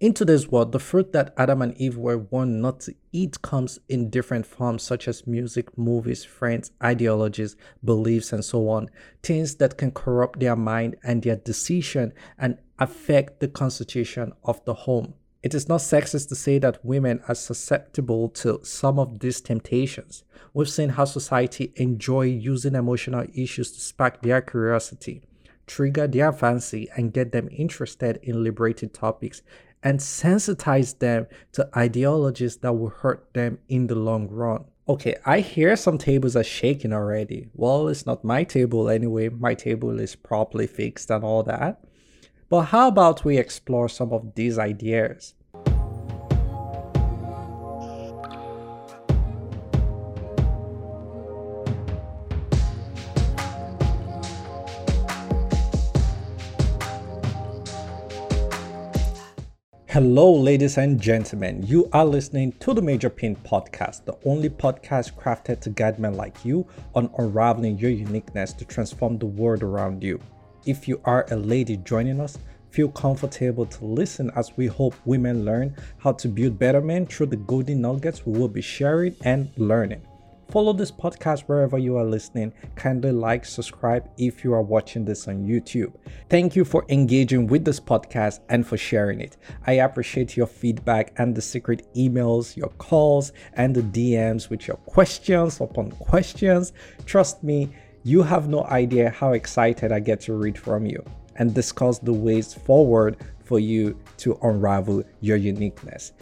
In today's world, the fruit that Adam and Eve were warned not to eat comes in different forms, such as music, movies, friends, ideologies, beliefs, and so on. Things that can corrupt their mind and their decision and affect the constitution of the home. It is not sexist to say that women are susceptible to some of these temptations. We've seen how society enjoy using emotional issues to spark their curiosity, trigger their fancy, and get them interested in liberated topics and sensitize them to ideologies that will hurt them in the long run. Okay, I hear some tables are shaking already. Well, it's not my table anyway. My table is properly fixed and all that. But how about we explore some of these ideas? Hello, ladies and gentlemen. You are listening to the Major Pain Podcast, the only podcast crafted to guide men like you on unraveling your uniqueness to transform the world around you. If you are a lady joining us, feel comfortable to listen as we hope women learn how to build better men through the golden nuggets we will be sharing and learning. Follow this podcast wherever you are listening. Kindly like, subscribe if you are watching this on YouTube. Thank you for engaging with this podcast and for sharing it. I appreciate your feedback and the secret emails, your calls, and the DMs with your questions upon questions. Trust me, you have no idea how excited I get to read from you and discuss the ways forward for you to unravel your uniqueness.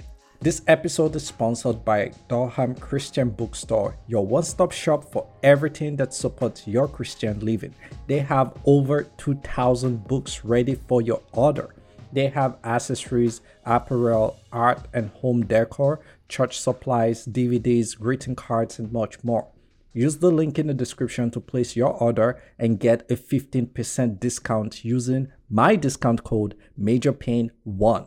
This episode is sponsored by Durham Christian Bookstore, your one stop shop for everything that supports your Christian living. They have over 2,000 books ready for your order. They have accessories, apparel, art and home decor, church supplies, DVDs, greeting cards, and much more. Use the link in the description to place your order and get a 15% discount using my discount code MajorPain1.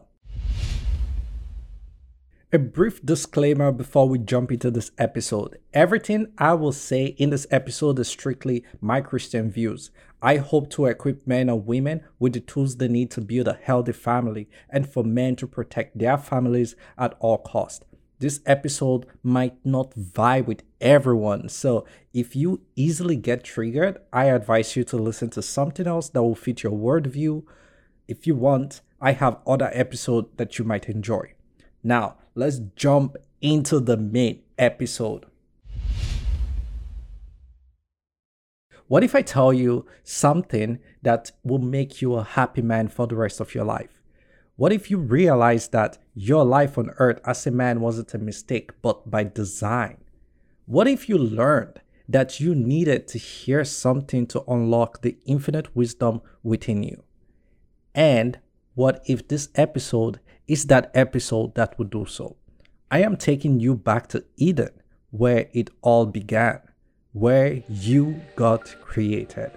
A brief disclaimer before we jump into this episode. Everything I will say in this episode is strictly my Christian views. I hope to equip men and women with the tools they need to build a healthy family and for men to protect their families at all costs. This episode might not vibe with everyone, so if you easily get triggered, I advise you to listen to something else that will fit your worldview. If you want, I have other episodes that you might enjoy. Now, let's jump into the main episode. What if I tell you something that will make you a happy man for the rest of your life? What if you realize that your life on earth as a man wasn't a mistake, but by design? What if you learned that you needed to hear something to unlock the infinite wisdom within you? And what if this episode is that episode that would do so? I am taking you back to Eden, where it all began, where you got created.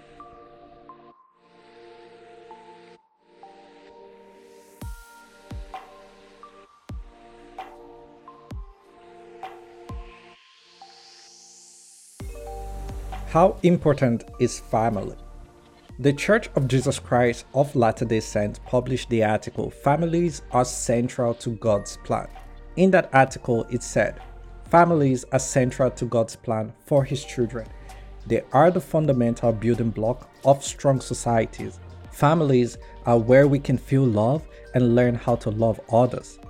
How important is family? The Church of Jesus Christ of Latter day Saints published the article Families are Central to God's Plan. In that article, it said, Families are central to God's plan for His children. They are the fundamental building block of strong societies. Families are where we can feel love and learn how to love others.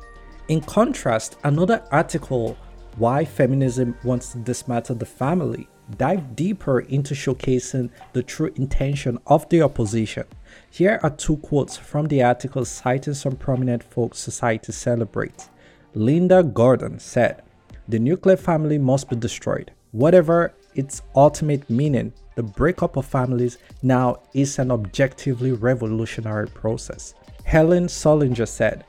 In contrast, another article, Why Feminism Wants to Dismantle the Family, dive deeper into showcasing the true intention of the opposition. Here are two quotes from the article citing some prominent folks society celebrates. Linda Gordon said, The nuclear family must be destroyed. Whatever its ultimate meaning, the breakup of families now is an objectively revolutionary process. Helen Sullinger said,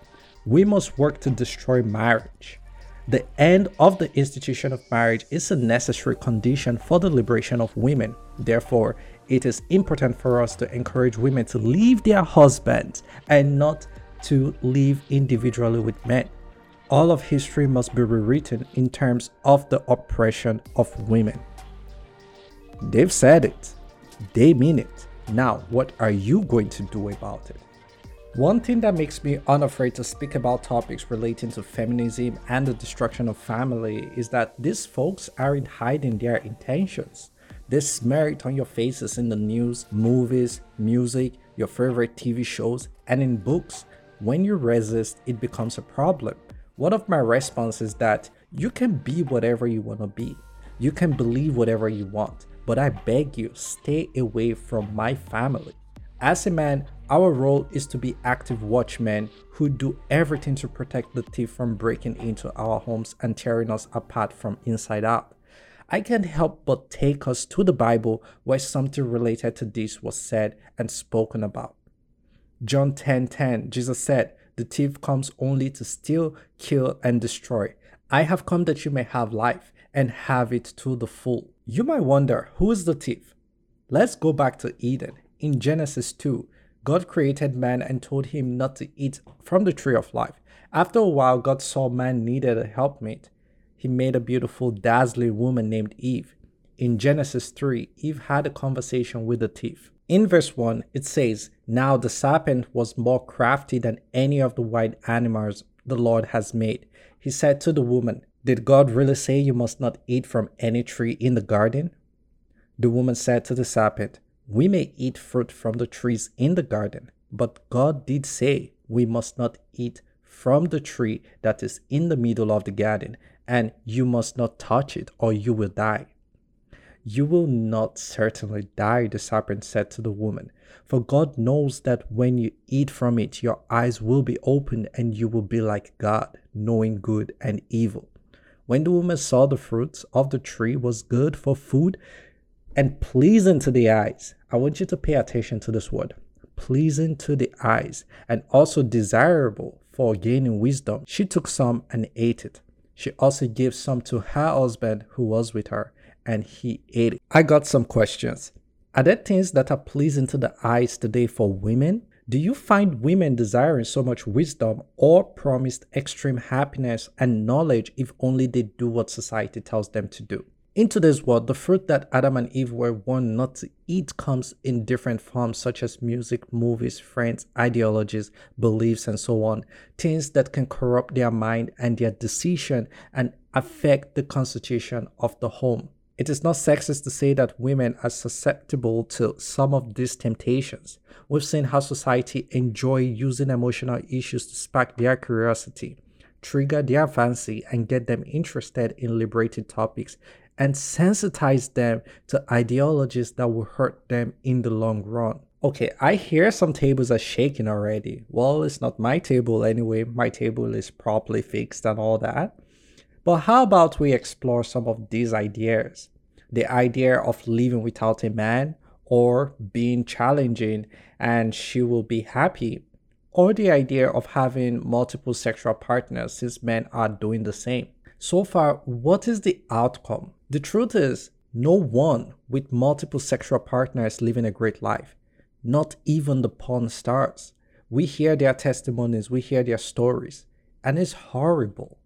We must work to destroy marriage. The end of the institution of marriage is a necessary condition for the liberation of women. Therefore, it is important for us to encourage women to leave their husbands and not to live individually with men all of history must be rewritten in terms of the oppression of women. They've said it, they mean it. Now, what are you going to do about it? One thing that makes me unafraid to speak about topics relating to feminism and the destruction of family is that these folks aren't hiding their intentions. They smear it on your faces in the news, movies, music, your favorite TV shows, and in books. When you resist, it becomes a problem. One of my responses is that you can be whatever you want to be. You can believe whatever you want, but I beg you, stay away from my family. As a man, our role is to be active watchmen who do everything to protect the thief from breaking into our homes and tearing us apart from inside out. I can't help but take us to the Bible where something related to this was said and spoken about. John 10:10 10, 10, Jesus said, "The thief comes only to steal, kill and destroy. I have come that you may have life and have it to the full." You might wonder, who is the thief? Let's go back to Eden. In Genesis 2, God created man and told him not to eat from the tree of life. After a while, God saw man needed a helpmate. He made a beautiful, dazzling woman named Eve. In Genesis 3, Eve had a conversation with the thief. In verse 1, it says, Now the serpent was more crafty than any of the wild animals the Lord has made. He said to the woman, Did God really say you must not eat from any tree in the garden? The woman said to the serpent, we may eat fruit from the trees in the garden, but God did say we must not eat from the tree that is in the middle of the garden, and you must not touch it, or you will die. You will not certainly die, the serpent said to the woman, for God knows that when you eat from it, your eyes will be opened and you will be like God, knowing good and evil. When the woman saw the fruits of the tree was good for food, and pleasing to the eyes. I want you to pay attention to this word pleasing to the eyes and also desirable for gaining wisdom. She took some and ate it. She also gave some to her husband who was with her, and he ate it. I got some questions. Are there things that are pleasing to the eyes today for women? Do you find women desiring so much wisdom or promised extreme happiness and knowledge if only they do what society tells them to do? In today's world, the fruit that Adam and Eve were warned not to eat comes in different forms, such as music, movies, friends, ideologies, beliefs, and so on. Things that can corrupt their mind and their decision and affect the constitution of the home. It is not sexist to say that women are susceptible to some of these temptations. We've seen how society enjoy using emotional issues to spark their curiosity trigger their fancy and get them interested in liberated topics and sensitize them to ideologies that will hurt them in the long run. Okay, I hear some tables are shaking already. Well, it's not my table anyway. My table is properly fixed and all that. But how about we explore some of these ideas? The idea of living without a man or being challenging and she will be happy, or the idea of having multiple sexual partners since men are doing the same. So far, what is the outcome? The truth is, no one with multiple sexual partners living a great life, not even the porn stars. We hear their testimonies, we hear their stories, and it's horrible.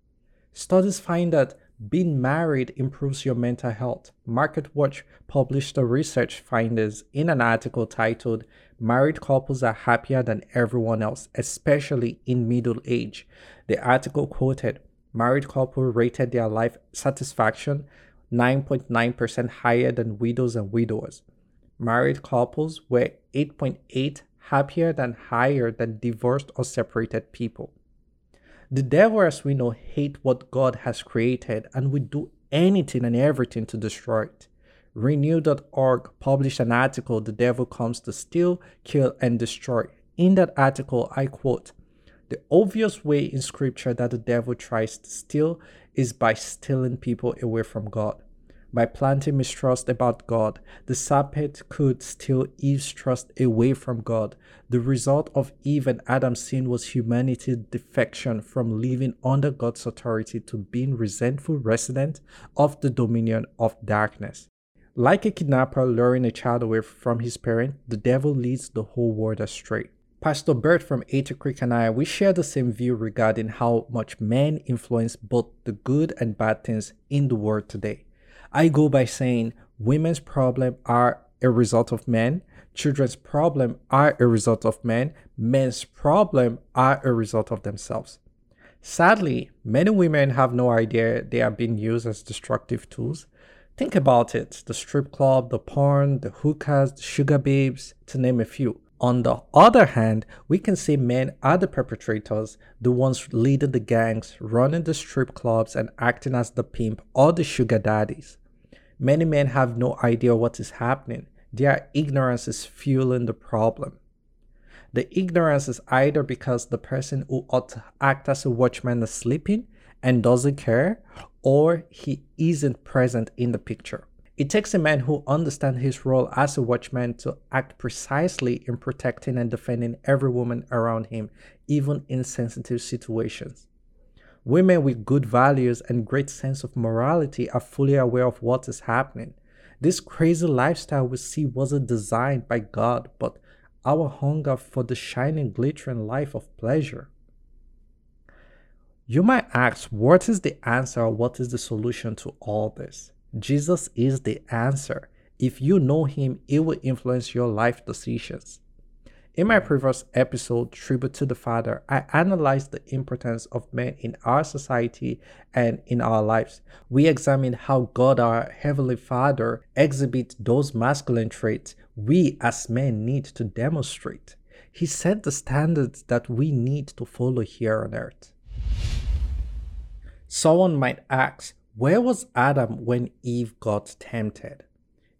Studies find that being married improves your mental health. MarketWatch published the research findings in an article titled Married Couples Are Happier Than Everyone Else, Especially in Middle Age. The article quoted married couple rated their life satisfaction 9.9% higher than widows and widowers. Married couples were 8.8 happier than higher than divorced or separated people. The devil, as we know, hate what God has created and would do anything and everything to destroy it. Renew.org published an article, The Devil Comes to Steal, Kill, and Destroy. In that article, I quote, the obvious way in scripture that the devil tries to steal is by stealing people away from God. By planting mistrust about God, the serpent could steal Eve's trust away from God. The result of Eve and Adam's sin was humanity's defection from living under God's authority to being resentful resident of the dominion of darkness. Like a kidnapper luring a child away from his parent, the devil leads the whole world astray. Pastor Bert from Eighty Creek and I, we share the same view regarding how much men influence both the good and bad things in the world today. I go by saying women's problems are a result of men, Children's problem are a result of men. Men's problem are a result of themselves. Sadly, many women have no idea they are being used as destructive tools. Think about it the strip club, the porn, the hookahs, the sugar babes, to name a few. On the other hand, we can see men are the perpetrators, the ones leading the gangs, running the strip clubs, and acting as the pimp or the sugar daddies. Many men have no idea what is happening. Their ignorance is fueling the problem. The ignorance is either because the person who ought to act as a watchman is sleeping and doesn't care, or he isn't present in the picture. It takes a man who understands his role as a watchman to act precisely in protecting and defending every woman around him, even in sensitive situations. Women with good values and great sense of morality are fully aware of what is happening. This crazy lifestyle we see wasn't designed by God, but our hunger for the shining, glittering life of pleasure. You might ask, what is the answer? What is the solution to all this? Jesus is the answer. If you know Him, it will influence your life decisions. In my previous episode, Tribute to the Father, I analyzed the importance of men in our society and in our lives. We examined how God, our Heavenly Father, exhibits those masculine traits we as men need to demonstrate. He set the standards that we need to follow here on earth. Someone might ask, where was Adam when Eve got tempted?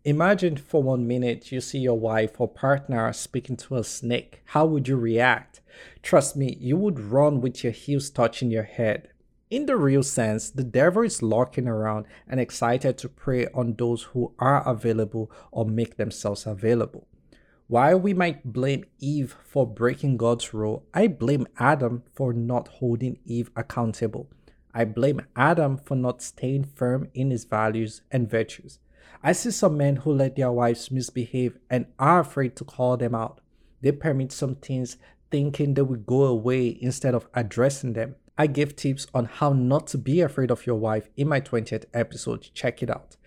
Imagine for one minute you see your wife or partner speaking to a snake. How would you react? Trust me, you would run with your heels touching your head. In the real sense, the devil is lurking around and excited to prey on those who are available or make themselves available. While we might blame Eve for breaking God's rule, I blame Adam for not holding Eve accountable. I blame Adam for not staying firm in his values and virtues. I see some men who let their wives misbehave and are afraid to call them out. They permit some things thinking they will go away instead of addressing them. I give tips on how not to be afraid of your wife in my 20th episode. Check it out.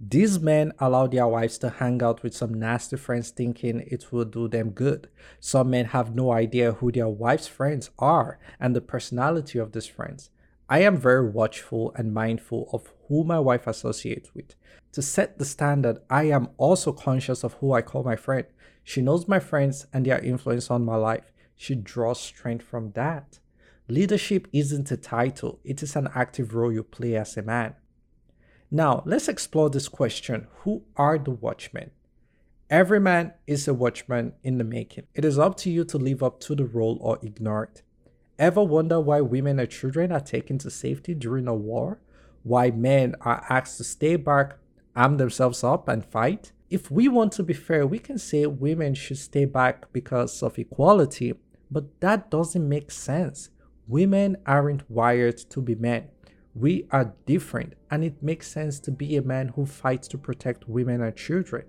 These men allow their wives to hang out with some nasty friends thinking it will do them good. Some men have no idea who their wife's friends are and the personality of these friends. I am very watchful and mindful of who my wife associates with. To set the standard, I am also conscious of who I call my friend. She knows my friends and their influence on my life. She draws strength from that. Leadership isn't a title, it is an active role you play as a man. Now, let's explore this question Who are the watchmen? Every man is a watchman in the making. It is up to you to live up to the role or ignore it. Ever wonder why women and children are taken to safety during a war? Why men are asked to stay back, arm themselves up, and fight? If we want to be fair, we can say women should stay back because of equality, but that doesn't make sense. Women aren't wired to be men. We are different, and it makes sense to be a man who fights to protect women and children.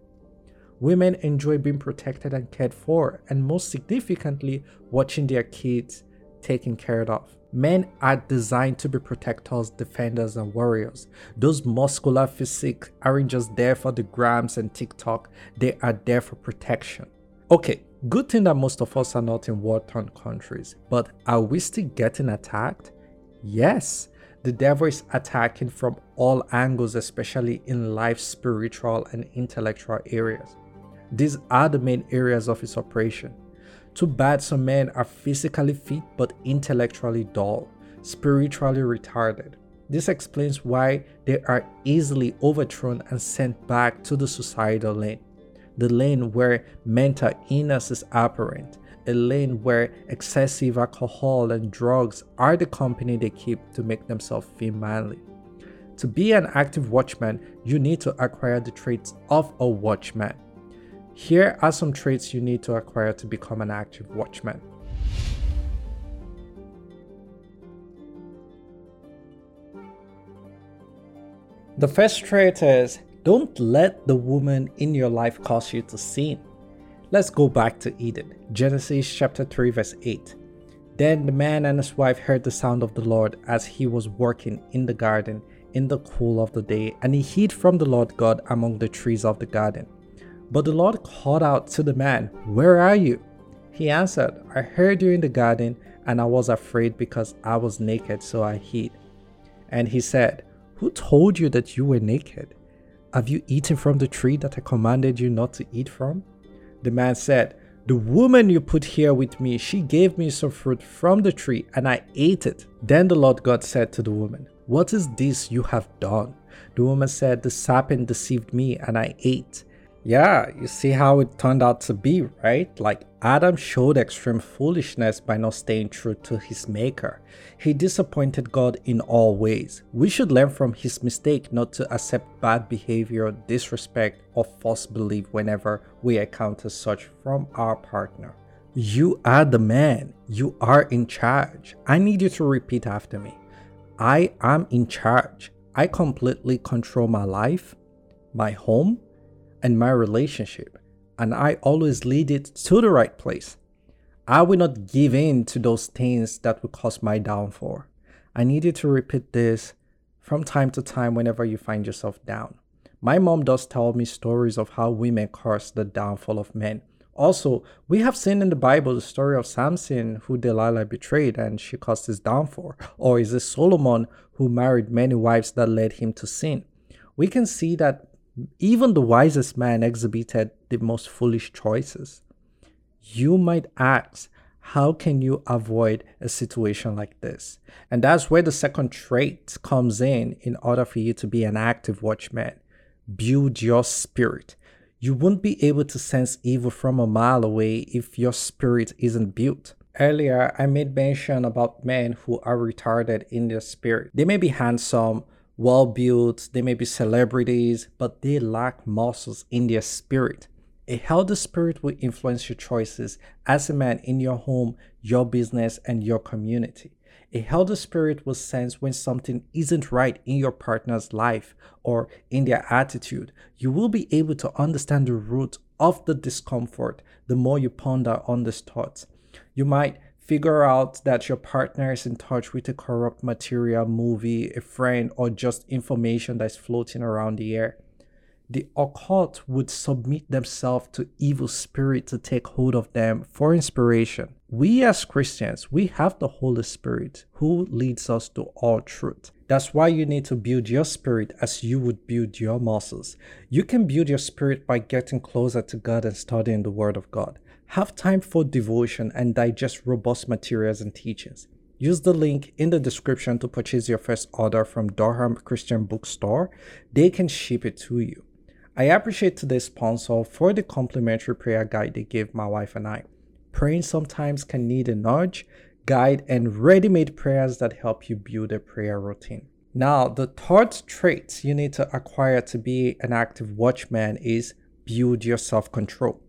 Women enjoy being protected and cared for, and most significantly, watching their kids taken care of. Men are designed to be protectors, defenders, and warriors. Those muscular physiques aren't just there for the grams and TikTok, they are there for protection. Okay, good thing that most of us are not in war torn countries, but are we still getting attacked? Yes, the devil is attacking from all angles, especially in life's spiritual and intellectual areas. These are the main areas of his operation. Too bad some men are physically fit but intellectually dull, spiritually retarded. This explains why they are easily overthrown and sent back to the suicidal lane, the lane where mental illness is apparent, a lane where excessive alcohol and drugs are the company they keep to make themselves feel manly. To be an active watchman, you need to acquire the traits of a watchman. Here are some traits you need to acquire to become an active watchman. The first trait is don't let the woman in your life cause you to sin. Let's go back to Eden. Genesis chapter 3 verse 8. Then the man and his wife heard the sound of the Lord as he was working in the garden in the cool of the day, and he hid from the Lord God among the trees of the garden. But the Lord called out to the man, Where are you? He answered, I heard you in the garden, and I was afraid because I was naked, so I hid. And he said, Who told you that you were naked? Have you eaten from the tree that I commanded you not to eat from? The man said, The woman you put here with me, she gave me some fruit from the tree, and I ate it. Then the Lord God said to the woman, What is this you have done? The woman said, The serpent deceived me, and I ate. Yeah, you see how it turned out to be, right? Like Adam showed extreme foolishness by not staying true to his maker. He disappointed God in all ways. We should learn from his mistake not to accept bad behavior, disrespect, or false belief whenever we encounter such from our partner. You are the man. You are in charge. I need you to repeat after me. I am in charge. I completely control my life, my home, and my relationship, and I always lead it to the right place. I will not give in to those things that will cause my downfall. I need you to repeat this from time to time whenever you find yourself down. My mom does tell me stories of how women cause the downfall of men. Also, we have seen in the Bible the story of Samson who Delilah betrayed and she caused his downfall. Or is it Solomon who married many wives that led him to sin? We can see that even the wisest man exhibited the most foolish choices. You might ask, how can you avoid a situation like this? And that's where the second trait comes in in order for you to be an active watchman. Build your spirit. You won't be able to sense evil from a mile away if your spirit isn't built. Earlier, I made mention about men who are retarded in their spirit. They may be handsome, well built, they may be celebrities, but they lack muscles in their spirit. A healthy spirit will influence your choices as a man in your home, your business, and your community. A healthy spirit will sense when something isn't right in your partner's life or in their attitude. You will be able to understand the root of the discomfort the more you ponder on these thoughts. You might figure out that your partner is in touch with a corrupt material, movie, a friend, or just information that's floating around the air. The occult would submit themselves to evil spirit to take hold of them for inspiration. We as Christians, we have the Holy Spirit who leads us to all truth. That's why you need to build your spirit as you would build your muscles. You can build your spirit by getting closer to God and studying the Word of God. Have time for devotion and digest robust materials and teachings. Use the link in the description to purchase your first order from Durham Christian Bookstore. They can ship it to you. I appreciate today's sponsor for the complimentary prayer guide they gave my wife and I. Praying sometimes can need a nudge, guide, and ready made prayers that help you build a prayer routine. Now, the third trait you need to acquire to be an active watchman is build your self control.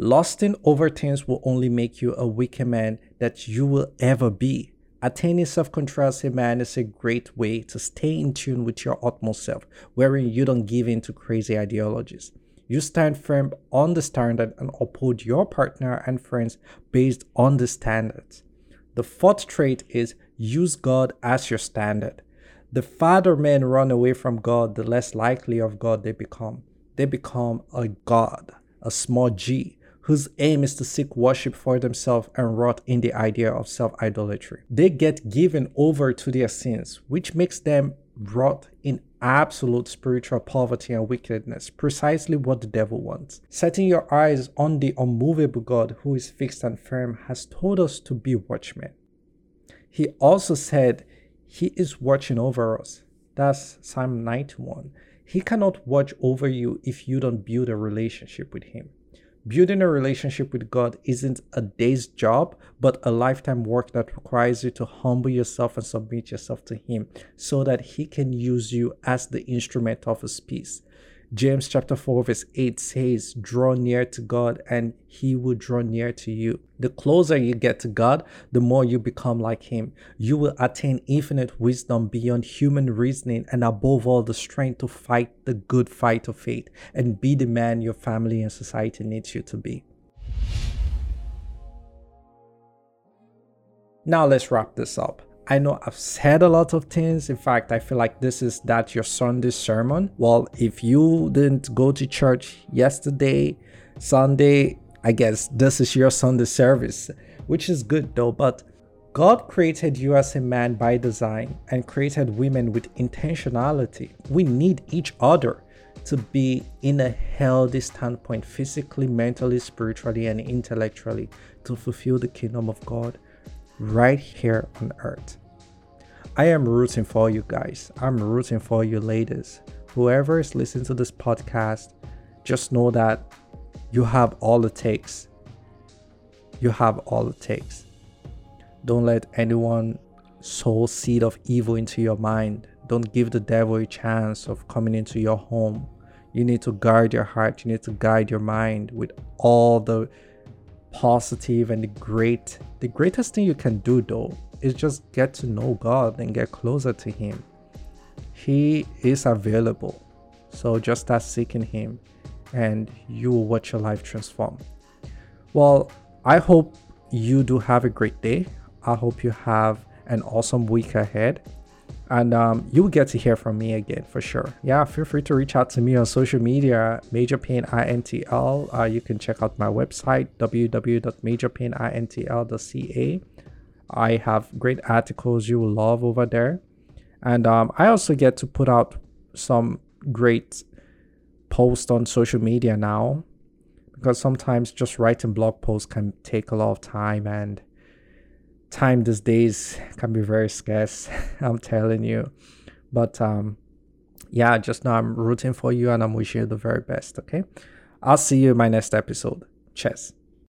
Lusting over things will only make you a weaker man that you will ever be. Attaining self control man is a great way to stay in tune with your utmost self, wherein you don't give in to crazy ideologies. You stand firm on the standard and uphold your partner and friends based on the standards. The fourth trait is use God as your standard. The farther men run away from God, the less likely of God they become. They become a God, a small g, whose aim is to seek worship for themselves and rot in the idea of self idolatry. They get given over to their sins, which makes them rot in absolute spiritual poverty and wickedness, precisely what the devil wants. Setting your eyes on the unmovable God who is fixed and firm has told us to be watchmen. He also said he is watching over us. That's Psalm 91. He cannot watch over you if you don't build a relationship with him. Building a relationship with God isn't a day's job, but a lifetime work that requires you to humble yourself and submit yourself to Him so that He can use you as the instrument of His peace. James chapter 4 verse 8 says, draw near to God and he will draw near to you. The closer you get to God, the more you become like him. You will attain infinite wisdom beyond human reasoning and above all the strength to fight the good fight of faith and be the man your family and society needs you to be. Now let's wrap this up. I know I've said a lot of things. In fact, I feel like this is that your Sunday sermon. Well, if you didn't go to church yesterday, Sunday, I guess this is your Sunday service, which is good though. But God created you as a man by design and created women with intentionality. We need each other to be in a healthy standpoint, physically, mentally, spiritually, and intellectually, to fulfill the kingdom of God right here on earth. I am rooting for you guys. I'm rooting for you ladies. Whoever is listening to this podcast, just know that you have all it takes. You have all it takes. Don't let anyone sow seed of evil into your mind. Don't give the devil a chance of coming into your home you need to guard your heart. You need to guide your mind with all the positive and great. The greatest thing you can do though is just get to know God and get closer to Him. He is available. So just start seeking Him and you will watch your life transform. Well, I hope you do have a great day. I hope you have an awesome week ahead and um, you'll get to hear from me again for sure. Yeah, feel free to reach out to me on social media, Major Pain INTL. Uh, you can check out my website, www.majorpainintl.ca. I have great articles you will love over there. And um, I also get to put out some great posts on social media now because sometimes just writing blog posts can take a lot of time and time these days can be very scarce i'm telling you. But um yeah just know i'm rooting for you and i'm wishing you the very best okay? I'll see you in my next episode. Cheers